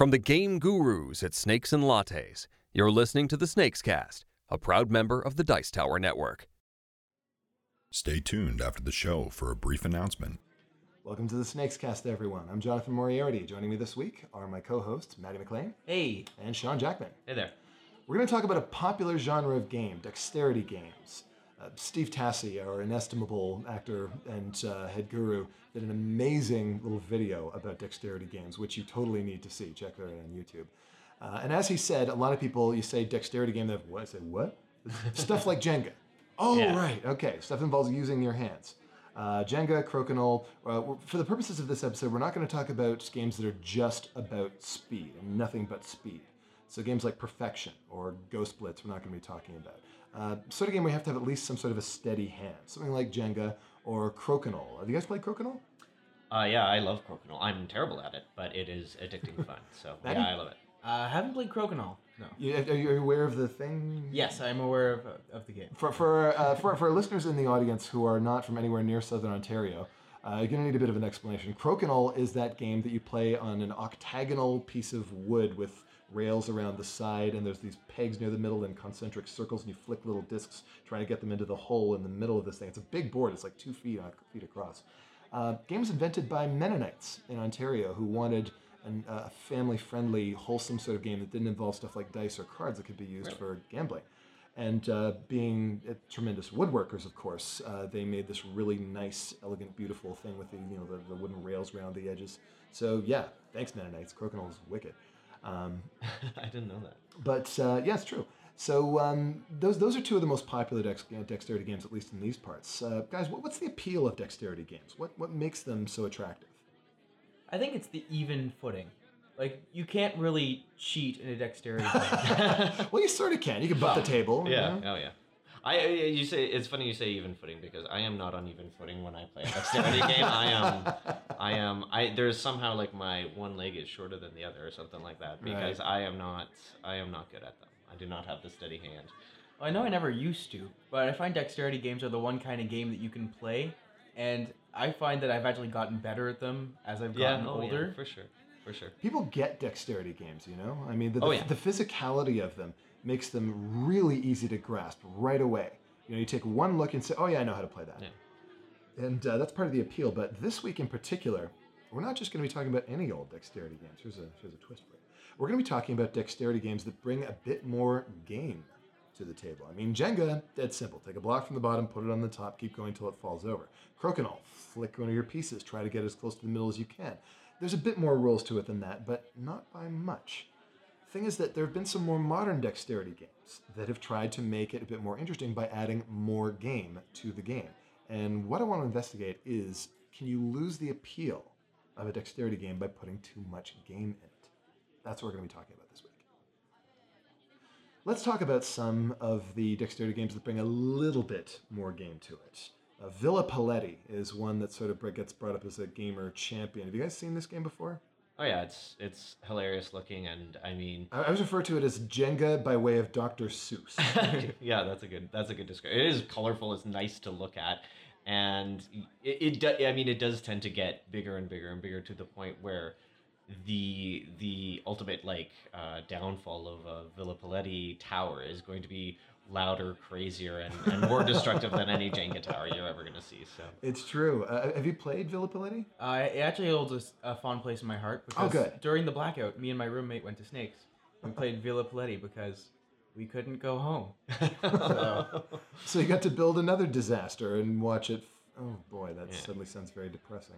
From the game gurus at Snakes and Lattes, you're listening to the Snakes Cast, a proud member of the Dice Tower Network. Stay tuned after the show for a brief announcement. Welcome to the Snakes Cast, everyone. I'm Jonathan Moriarty. Joining me this week are my co-hosts Maddie McLean Hey. and Sean Jackman. Hey there. We're going to talk about a popular genre of game, dexterity games. Uh, Steve Tassi, our inestimable actor and uh, head guru, did an amazing little video about dexterity games, which you totally need to see. Check that out on YouTube. Uh, and as he said, a lot of people, you say dexterity game, they have what? I say, what? Stuff like Jenga. Oh, Yeah. right. Okay. Stuff involves using your hands. Uh, Jenga, Crokinole. Uh, for the purposes of this episode, we're not going to talk about games that are just about speed and nothing but speed. So games like Perfection or Ghost Blitz, we're not going to be talking about. Uh, sort of game where you have to have at least some sort of a steady hand. Something like Jenga or Crokinole. Have you guys played Crokinole? Uh, yeah, I love Crokinole. I'm terrible at it, but it is addicting fun. So yeah, I love it. I uh, haven't played Crokinole. No. You, are you aware of the thing? Yes, I'm aware of, of the game. For for, uh, for for our listeners in the audience who are not from anywhere near Southern Ontario, uh, you're gonna need a bit of an explanation. Crokinole is that game that you play on an octagonal piece of wood with rails around the side, and there's these pegs near the middle in concentric circles, and you flick little discs trying to get them into the hole in the middle of this thing. It's a big board. It's like two feet uh, feet across. Uh, game was invented by Mennonites in Ontario who wanted an, uh, a family-friendly, wholesome sort of game that didn't involve stuff like dice or cards that could be used for gambling. And uh, being uh, tremendous woodworkers, of course, uh, they made this really nice, elegant, beautiful thing with the you know the, the wooden rails around the edges. So yeah, thanks Mennonites. Crokinole is wicked. Um, I didn't know that. but uh, yeah, it's true. So um, those those are two of the most popular dex- uh, dexterity games, at least in these parts. Uh, guys, what, what's the appeal of dexterity games? What what makes them so attractive? I think it's the even footing. Like you can't really cheat in a dexterity game. well, you sort of can. You can butt the table. you Yeah. know? Oh yeah. I uh, I- you say it's funny you say even footing because I am not on even footing when I play a dexterity game. I am I am I there's somehow like my one leg is shorter than the other or something like that because Right. I am not I am not good at them. I do not have the steady hand. Well, I know I never used to, but I find dexterity games are the one kind of game that you can play, and I find that I've actually gotten better at them as I've gotten oh, older. yeah, for sure. For sure. People get dexterity games, you know? I mean, the, oh, the, Oh, yeah. the physicality of them makes them really easy to grasp right away. You know, you take one look and say, oh, yeah, I know how to play that. Yeah. And uh, that's part of the appeal. But this week in particular, we're not just going to be talking about any old dexterity games. Here's a, here's a twist for you. We're going to be talking about dexterity games that bring a bit more game to the table. I mean, Jenga, dead simple. Take a block from the bottom, put it on the top, keep going till it falls over. Crokinole, flick one of your pieces, try to get as close to the middle as you can. There's a bit more rules to it than that, but not by much. Thing is that there have been some more modern dexterity games that have tried to make it a bit more interesting by adding more game to the game. And what I want to investigate is can you lose the appeal of a dexterity game by putting too much game in it? That's what we're going to be talking about this week. Let's talk about some of the dexterity games that bring a little bit more game to it. Uh, Villa Paletti is one that sort of gets brought up as a gamer champion. Have you guys seen this game before? Oh yeah, it's it's hilarious looking and I mean I always refer to it as Jenga by way of Dr. Seuss. yeah, that's a good that's a good description. It is colorful. It's nice to look at, and it, it do, I mean it does tend to get bigger and bigger and bigger to the point where the the ultimate like uh, downfall of a Villa Paletti tower is going to be louder, crazier, and, and more destructive than any Jenga tower you're ever going to see. So It's true. Uh, have you played Villa Paletti? Uh, it actually holds a fond place in my heart because Oh, good. during the blackout, me and my roommate went to Snakes and played Villa Paletti because we couldn't go home. So, So you got to build another disaster and watch it. f- Oh boy, that Yeah. suddenly sounds very depressing.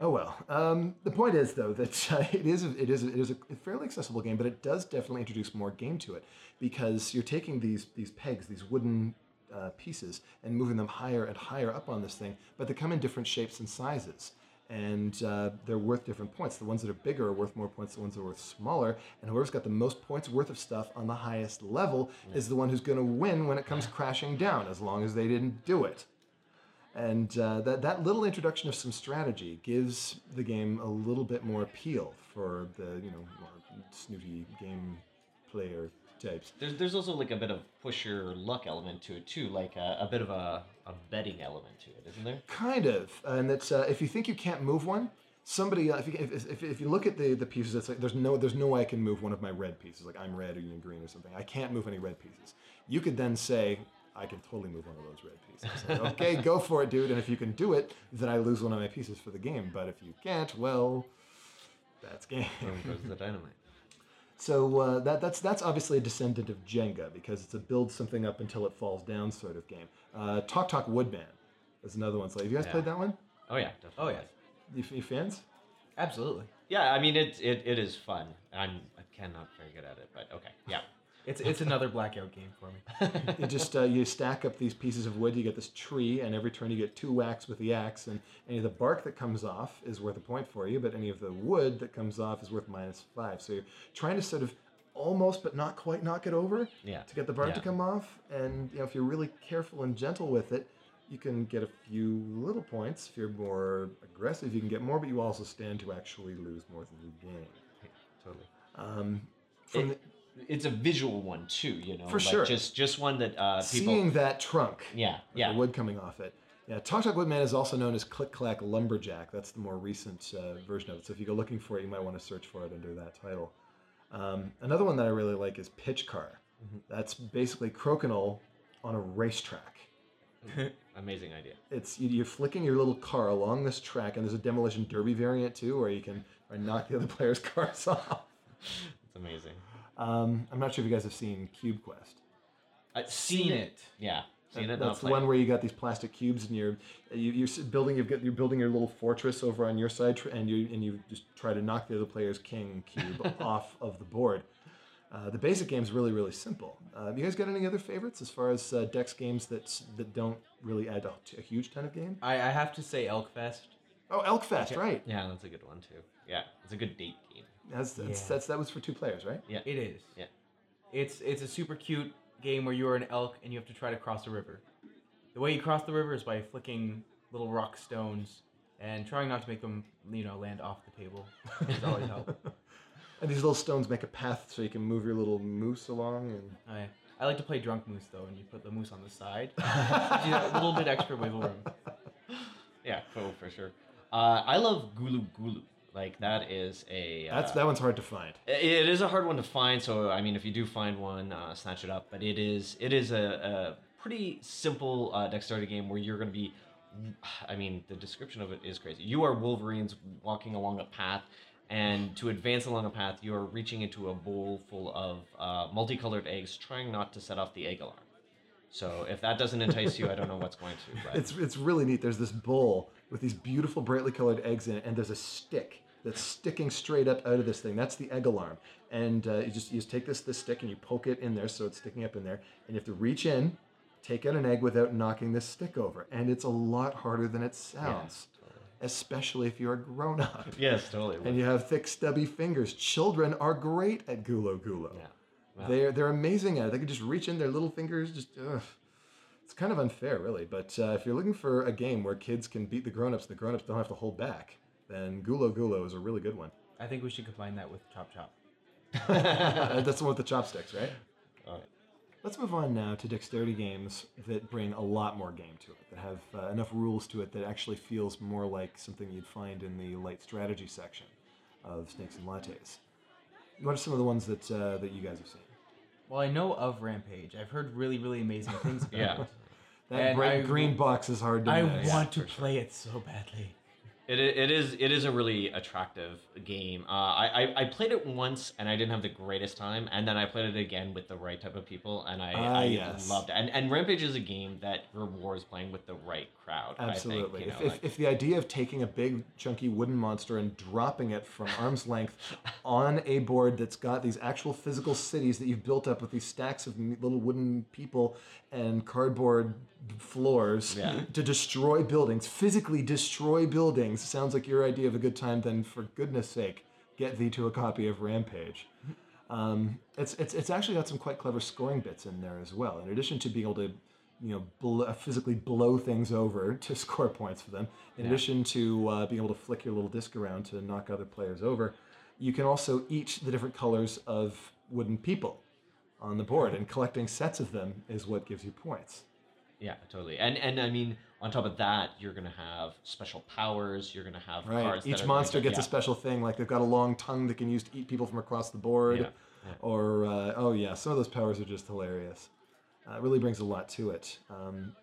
Oh well. Um, the point is though that uh, it is a, it is a, it is a fairly accessible game, but it does definitely introduce more game to it because you're taking these these pegs, these wooden uh, pieces, and moving them higher and higher up on this thing, but they come in different shapes and sizes. And uh, they're worth different points. The ones that are bigger are worth more points. The ones that are worth smaller, and whoever's got the most points worth of stuff on the highest level is the one who's going to win when it comes crashing down, as long as they didn't do it. And uh, that, that little introduction of some strategy gives the game a little bit more appeal for the you know more snooty game player types. There's, there's also like a bit of push your luck element to it too, like a, a bit of a, a betting element to it, isn't there? Kind of, and that's uh, if you think you can't move one, somebody uh, if you, if, if, if you look at the the pieces it's like there's no there's no way i can move one of my red pieces like i'm red or you're green or something i can't move any red pieces you could then say i can totally move one of those red pieces Like, okay go for it dude and if you can do it then i lose one of my pieces for the game but if you can't well that's game There goes the dynamite. so uh, that, that's that's obviously a descendant of Jenga because it's a build something up until it falls down sort of game. Uh, Tok Tok Woodman is another one. So have you guys Yeah. played that one? Oh yeah, definitely. Oh yeah. You, you fans? absolutely. Yeah, I mean it, it it is fun. I'm I cannot very good at it, but okay. Yeah. It's it's another blackout game for me. you just uh, you stack up these pieces of wood. You get this tree, and every turn you get two whacks with the axe. And any of the bark that comes off is worth a point for you, but any of the wood that comes off is worth minus five. So you're trying to sort of almost, but not quite, knock it over Yeah. to get the bark to come off. And you know, if you're really careful and gentle with it, you can get a few little points. If you're more aggressive, you can get more, but you also stand to actually lose more than you gain. Totally. Um, from It- it's a visual one too, you know. For like sure. Just just one that uh, people. seeing that trunk, Yeah. Yeah. the wood coming off it. Yeah, Tok Tok Woodman is also known as Click Clack Lumberjack. That's the more recent uh, version of it. So if you go looking for it, you might want to search for it under that title. Um, another one that I really like is Pitch Car. Mm-hmm. That's basically Crokinole on a racetrack. Amazing idea. It's you- you're flicking your little car along this track, and there's a demolition derby variant too, where you can or knock the other players' cars off. It's amazing. Um, I'm not sure if you guys have seen Cube Quest. I've Seen it. Yeah. Seen it. That's the one it. where you got these plastic cubes and you're you, you're building you've got you're building your little fortress over on your side and you and you just try to knock the other player's king cube off of the board. Uh, the basic game is really really simple. Uh, you guys got any other favorites as far as uh, Dex games that that don't really add a, a huge ton of game? I, I have to say Elkfest. Oh, Elkfest, right? Yeah, that's a good one too. Yeah, it's a good date game. That's, that's, Yeah. that's that was for two players, right? Yeah. It is. Yeah. It's it's a super cute game where you're an elk and you have to try to cross a river. The way you cross the river is by flicking little rock stones and trying not to make them, you know, land off the table. Does always help. And these little stones make a path so you can move your little moose along. And I I like to play drunk moose though, and you put the moose on the side. Gives you that little bit extra wiggle room. Yeah, cool for sure. Uh, I love Gulo Gulo. Like that is a. that's uh, that one's hard to find. It it is a hard one to find, so I mean, if you do find one, uh, snatch it up. But it is it is a, a pretty simple uh, dexterity game where you're going to be. I mean, the description of it is crazy. You are Wolverines walking along a path, and to advance along a path, you are reaching into a bowl full of uh, multicolored eggs, trying not to set off the egg alarm. So if that doesn't entice you, I don't know what's going to. But It's it's really neat. There's this bowl with these beautiful brightly colored eggs in it, and there's a stick that's sticking straight up out of this thing. That's the egg alarm. And uh, you just you just take this this stick and you poke it in there, so it's sticking up in there, and you have to reach in, take out an egg without knocking this stick over. And it's a lot harder than it sounds, especially if you're a grown up. yes, totally. And you have thick, stubby fingers. Children are great at gulo gulo. yeah. Wow. They're they're amazing at it. They can just reach in their little fingers. Just ugh. it's kind of unfair, really. But uh, if you're looking for a game where kids can beat the grown-ups, the grown-ups don't have to hold back, then Gulo Gulo is a really good one. I think we should combine that with Chop Chop. That's the one with the chopsticks, right? All right. Let's move on now to dexterity games that bring a lot more game to it, that have uh, enough rules to it that actually feels more like something you'd find in the light strategy section of Snakes and Lattes. What are some of the ones that uh, that you guys have seen? Well, I know of Rampage. I've heard really, really amazing things about Yeah. it. That And bright I- green box is hard to I miss. want to play it so badly. It, it is it is a really attractive game. Uh, I, I I played it once and I didn't have the greatest time, and then I played it again with the right type of people, and I, Ah, I yes. loved it. And and Rampage is a game that rewards playing with the right crowd. Absolutely. I think, you if, know, if, like- if the idea of taking a big, chunky wooden monster and dropping it from arm's length on a board that's got these actual physical cities that you've built up with these stacks of little wooden people and cardboard floors Yeah. to destroy buildings, physically destroy buildings, sounds like your idea of a good time, then for goodness sake, get thee to a copy of Rampage. Um, it's, it's, it's actually got some quite clever scoring bits in there as well. In addition to being able to, you know, bl- physically blow things over to score points for them, in addition to uh, being able to flick your little disc around to knock other players over, you can also eat the different colors of wooden people on the board, and collecting sets of them is what gives you points. Yeah, totally. And and I mean, on top of that, you're gonna have special powers. You're gonna have Right. cards. that Each monster gets a special thing, like they've got a long tongue that can use to eat people from across the board. Yeah, yeah. Or, uh, oh yeah, some of those powers are just hilarious. Uh, it really brings a lot to it. Um,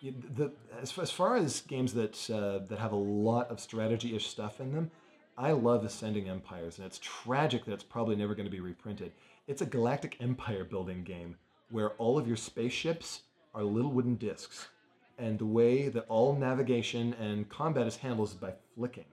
the, as, far, as far as games that uh, that have a lot of strategy-ish stuff in them, I love Ascending Empires, and it's tragic that it's probably never going to be reprinted. It's a galactic empire building game where all of your spaceships are little wooden discs, and the way that all navigation and combat is handled is by flicking.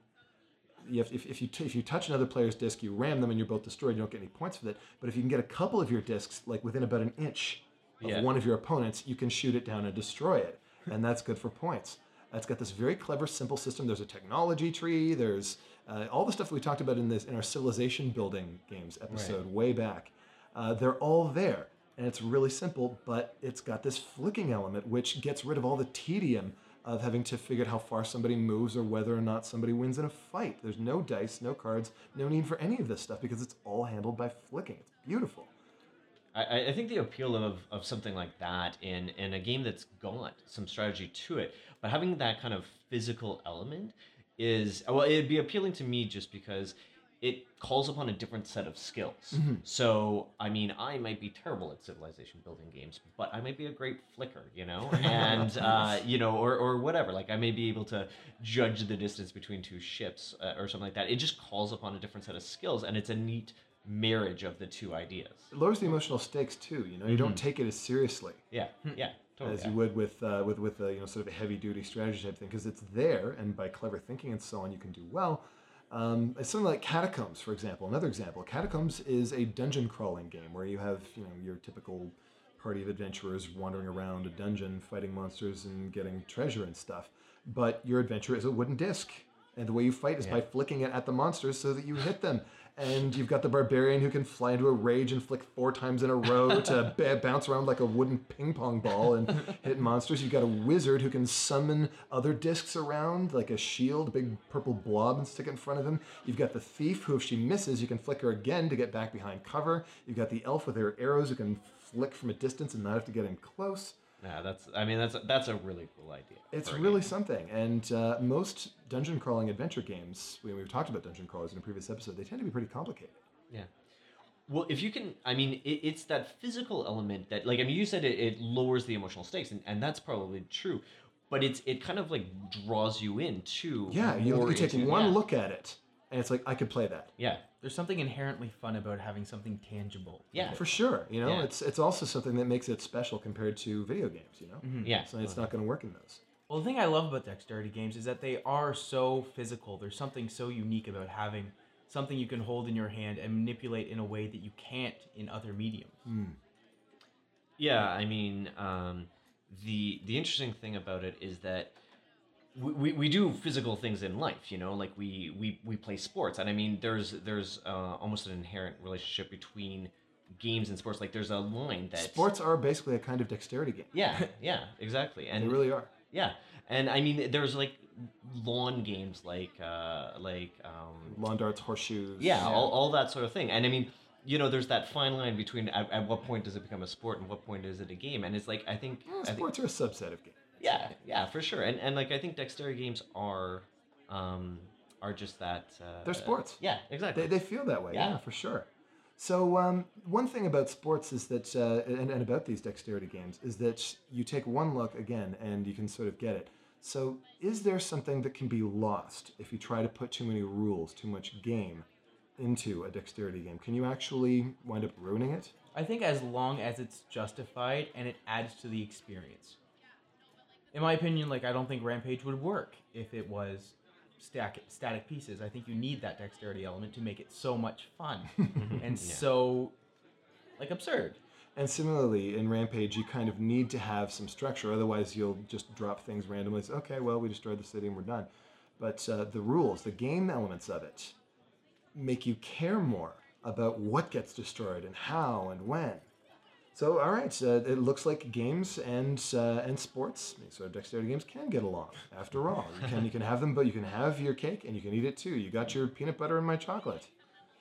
You have, if, if, you if you touch another player's disc, you ram them and you're both destroyed. You don't get any points for that. But if you can get a couple of your discs, like within about an inch of Yeah. one of your opponents, you can shoot it down and destroy it, and that's good for points. It's got this very clever, simple system. There's a technology tree. There's uh, all the stuff that we talked about in this in our civilization building games episode way back. Uh, they're all there, and it's really simple. But it's got this flicking element, which gets rid of all the tedium of having to figure out how far somebody moves or whether or not somebody wins in a fight. There's no dice, no cards, no need for any of this stuff because it's all handled by flicking. It's beautiful. I- I, think the appeal of, of something like that in, in a game that's got some strategy to it, but having that kind of physical element is well, it'd be appealing to me just because it calls upon a different set of skills. So, I mean, I might be terrible at civilization building games, but I might be a great flicker, you know, and uh, you know, or or whatever. Like, I may be able to judge the distance between two ships uh, or something like that. It just calls upon a different set of skills, and it's a neat marriage of the two ideas. It lowers the emotional stakes too. You know, you don't take it as seriously. Yeah, yeah, totally. as you would with uh, with with a you know sort of a heavy duty strategy type thing because it's there and by clever thinking and so on you can do well. Um, it's something like Catacombs, for example. Another example, Catacombs is a dungeon crawling game where you have you know your typical party of adventurers wandering around a dungeon, fighting monsters and getting treasure and stuff. But your adventure is a wooden disc, and the way you fight is by flicking it at the monsters so that you hit them. And you've got the barbarian who can fly into a rage and flick four times in a row to ba- bounce around like a wooden ping pong ball and hit monsters. You've got a wizard who can summon other discs around like a shield, a big purple blob, and stick it in front of him. You've got the thief who, if she misses, you can flick her again to get back behind cover. You've got the elf with her arrows who can flick from a distance and not have to get in close. Yeah, that's. I mean, that's that's a really cool idea. It's really something. And uh, most dungeon crawling adventure games, we, we've talked about dungeon crawlers in a previous episode, they tend to be pretty complicated. Yeah. Well, if you can, I mean, it, it's that physical element that, like, I mean, you said it, it lowers the emotional stakes, and, and that's probably true. But it's it kind of like draws you in too. Yeah, you, you take one yeah. look at it, and it's like, I could play that. Yeah, There's something inherently fun about having something tangible. yeah, For sure. You know, Yeah. it's it's also something that makes it special compared to video games, you know? Mm-hmm. yeah. So it's not going to work in those. Well, the thing I love about dexterity games is that they are so physical. There's something so unique about having something you can hold in your hand and manipulate in a way that you can't in other mediums. Yeah, I mean, um, the the interesting thing about it is that we, we, do physical things in life, you know, like we, we, we play sports, and I mean, there's there's uh, almost an inherent relationship between games and sports. Like, there's a line that Sports are basically a kind of dexterity game. Yeah, yeah, exactly, and They really are. yeah, and I mean, there's like lawn games, like uh, like um, Lawn darts, horseshoes. yeah, All, all that sort of thing. And I mean, you know, there's that fine line between at, at what point does it become a sport and what point is it a game. And it's like I think, Well, I think sports are a subset of games. Yeah, yeah, for sure. And and like I think dexterity games are um are just that. Uh, They're sports. Yeah, exactly. They, they feel that way, yeah, Yeah. for sure. So um, one thing about sports is that, uh, and, and about these dexterity games, is that you take one look again and you can sort of get it. So is there something that can be lost if you try to put too many rules, too much game into a dexterity game? Can you actually wind up ruining it? I think as long as it's justified and it adds to the experience. In my opinion, like I don't think Rampage would work if it was stack static pieces. I think you need that dexterity element to make it so much fun and so like absurd. And similarly, in Rampage, you kind of need to have some structure, otherwise you'll just drop things randomly. Say, okay, well, we destroyed the city and we're done. But uh, the rules, the game elements of it, make you care more about what gets destroyed and how and when. So, all right, uh, it looks like games and uh, and sports, I mean, sort of dexterity games, can get along. After all, you can you can have them, but you can have your cake and you can eat it too. You got your peanut butter and my chocolate.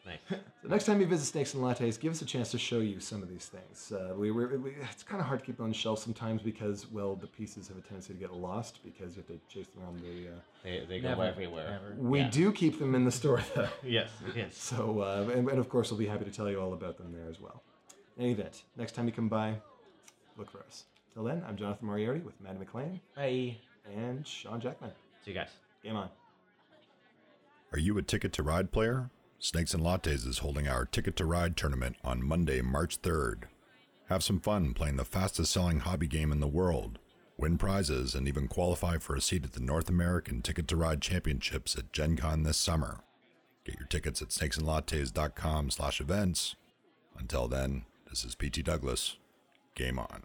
Nice. So next time you visit Snakes and Lattes, give us a chance to show you some of these things. Uh, we, we, we, it's kind of hard to keep them on the shelf sometimes because, well, the pieces have a tendency to get lost because you have to chase them around the. Uh, They, they go Never, everywhere. never. we Yeah. do keep them in the store though. Yes. Yes. So, uh, and, and of course, we'll be happy to tell you all about them there as well. In any event, next time you come by, look for us. Till then, I'm Jonathan Moriarty with Maddie McLean Bye. and Sean Jackman. See you guys. Game on. Are you a Ticket to Ride player? Snakes and Lattes is holding our Ticket to Ride tournament on Monday, March 3rd. Have some fun playing the fastest selling hobby game in the world. Win prizes and even qualify for a seat at the North American Ticket to Ride Championships at Gen Con this summer. Get your tickets at snakesandlattes.com slash events. Until then, this is PT Douglas. Game on.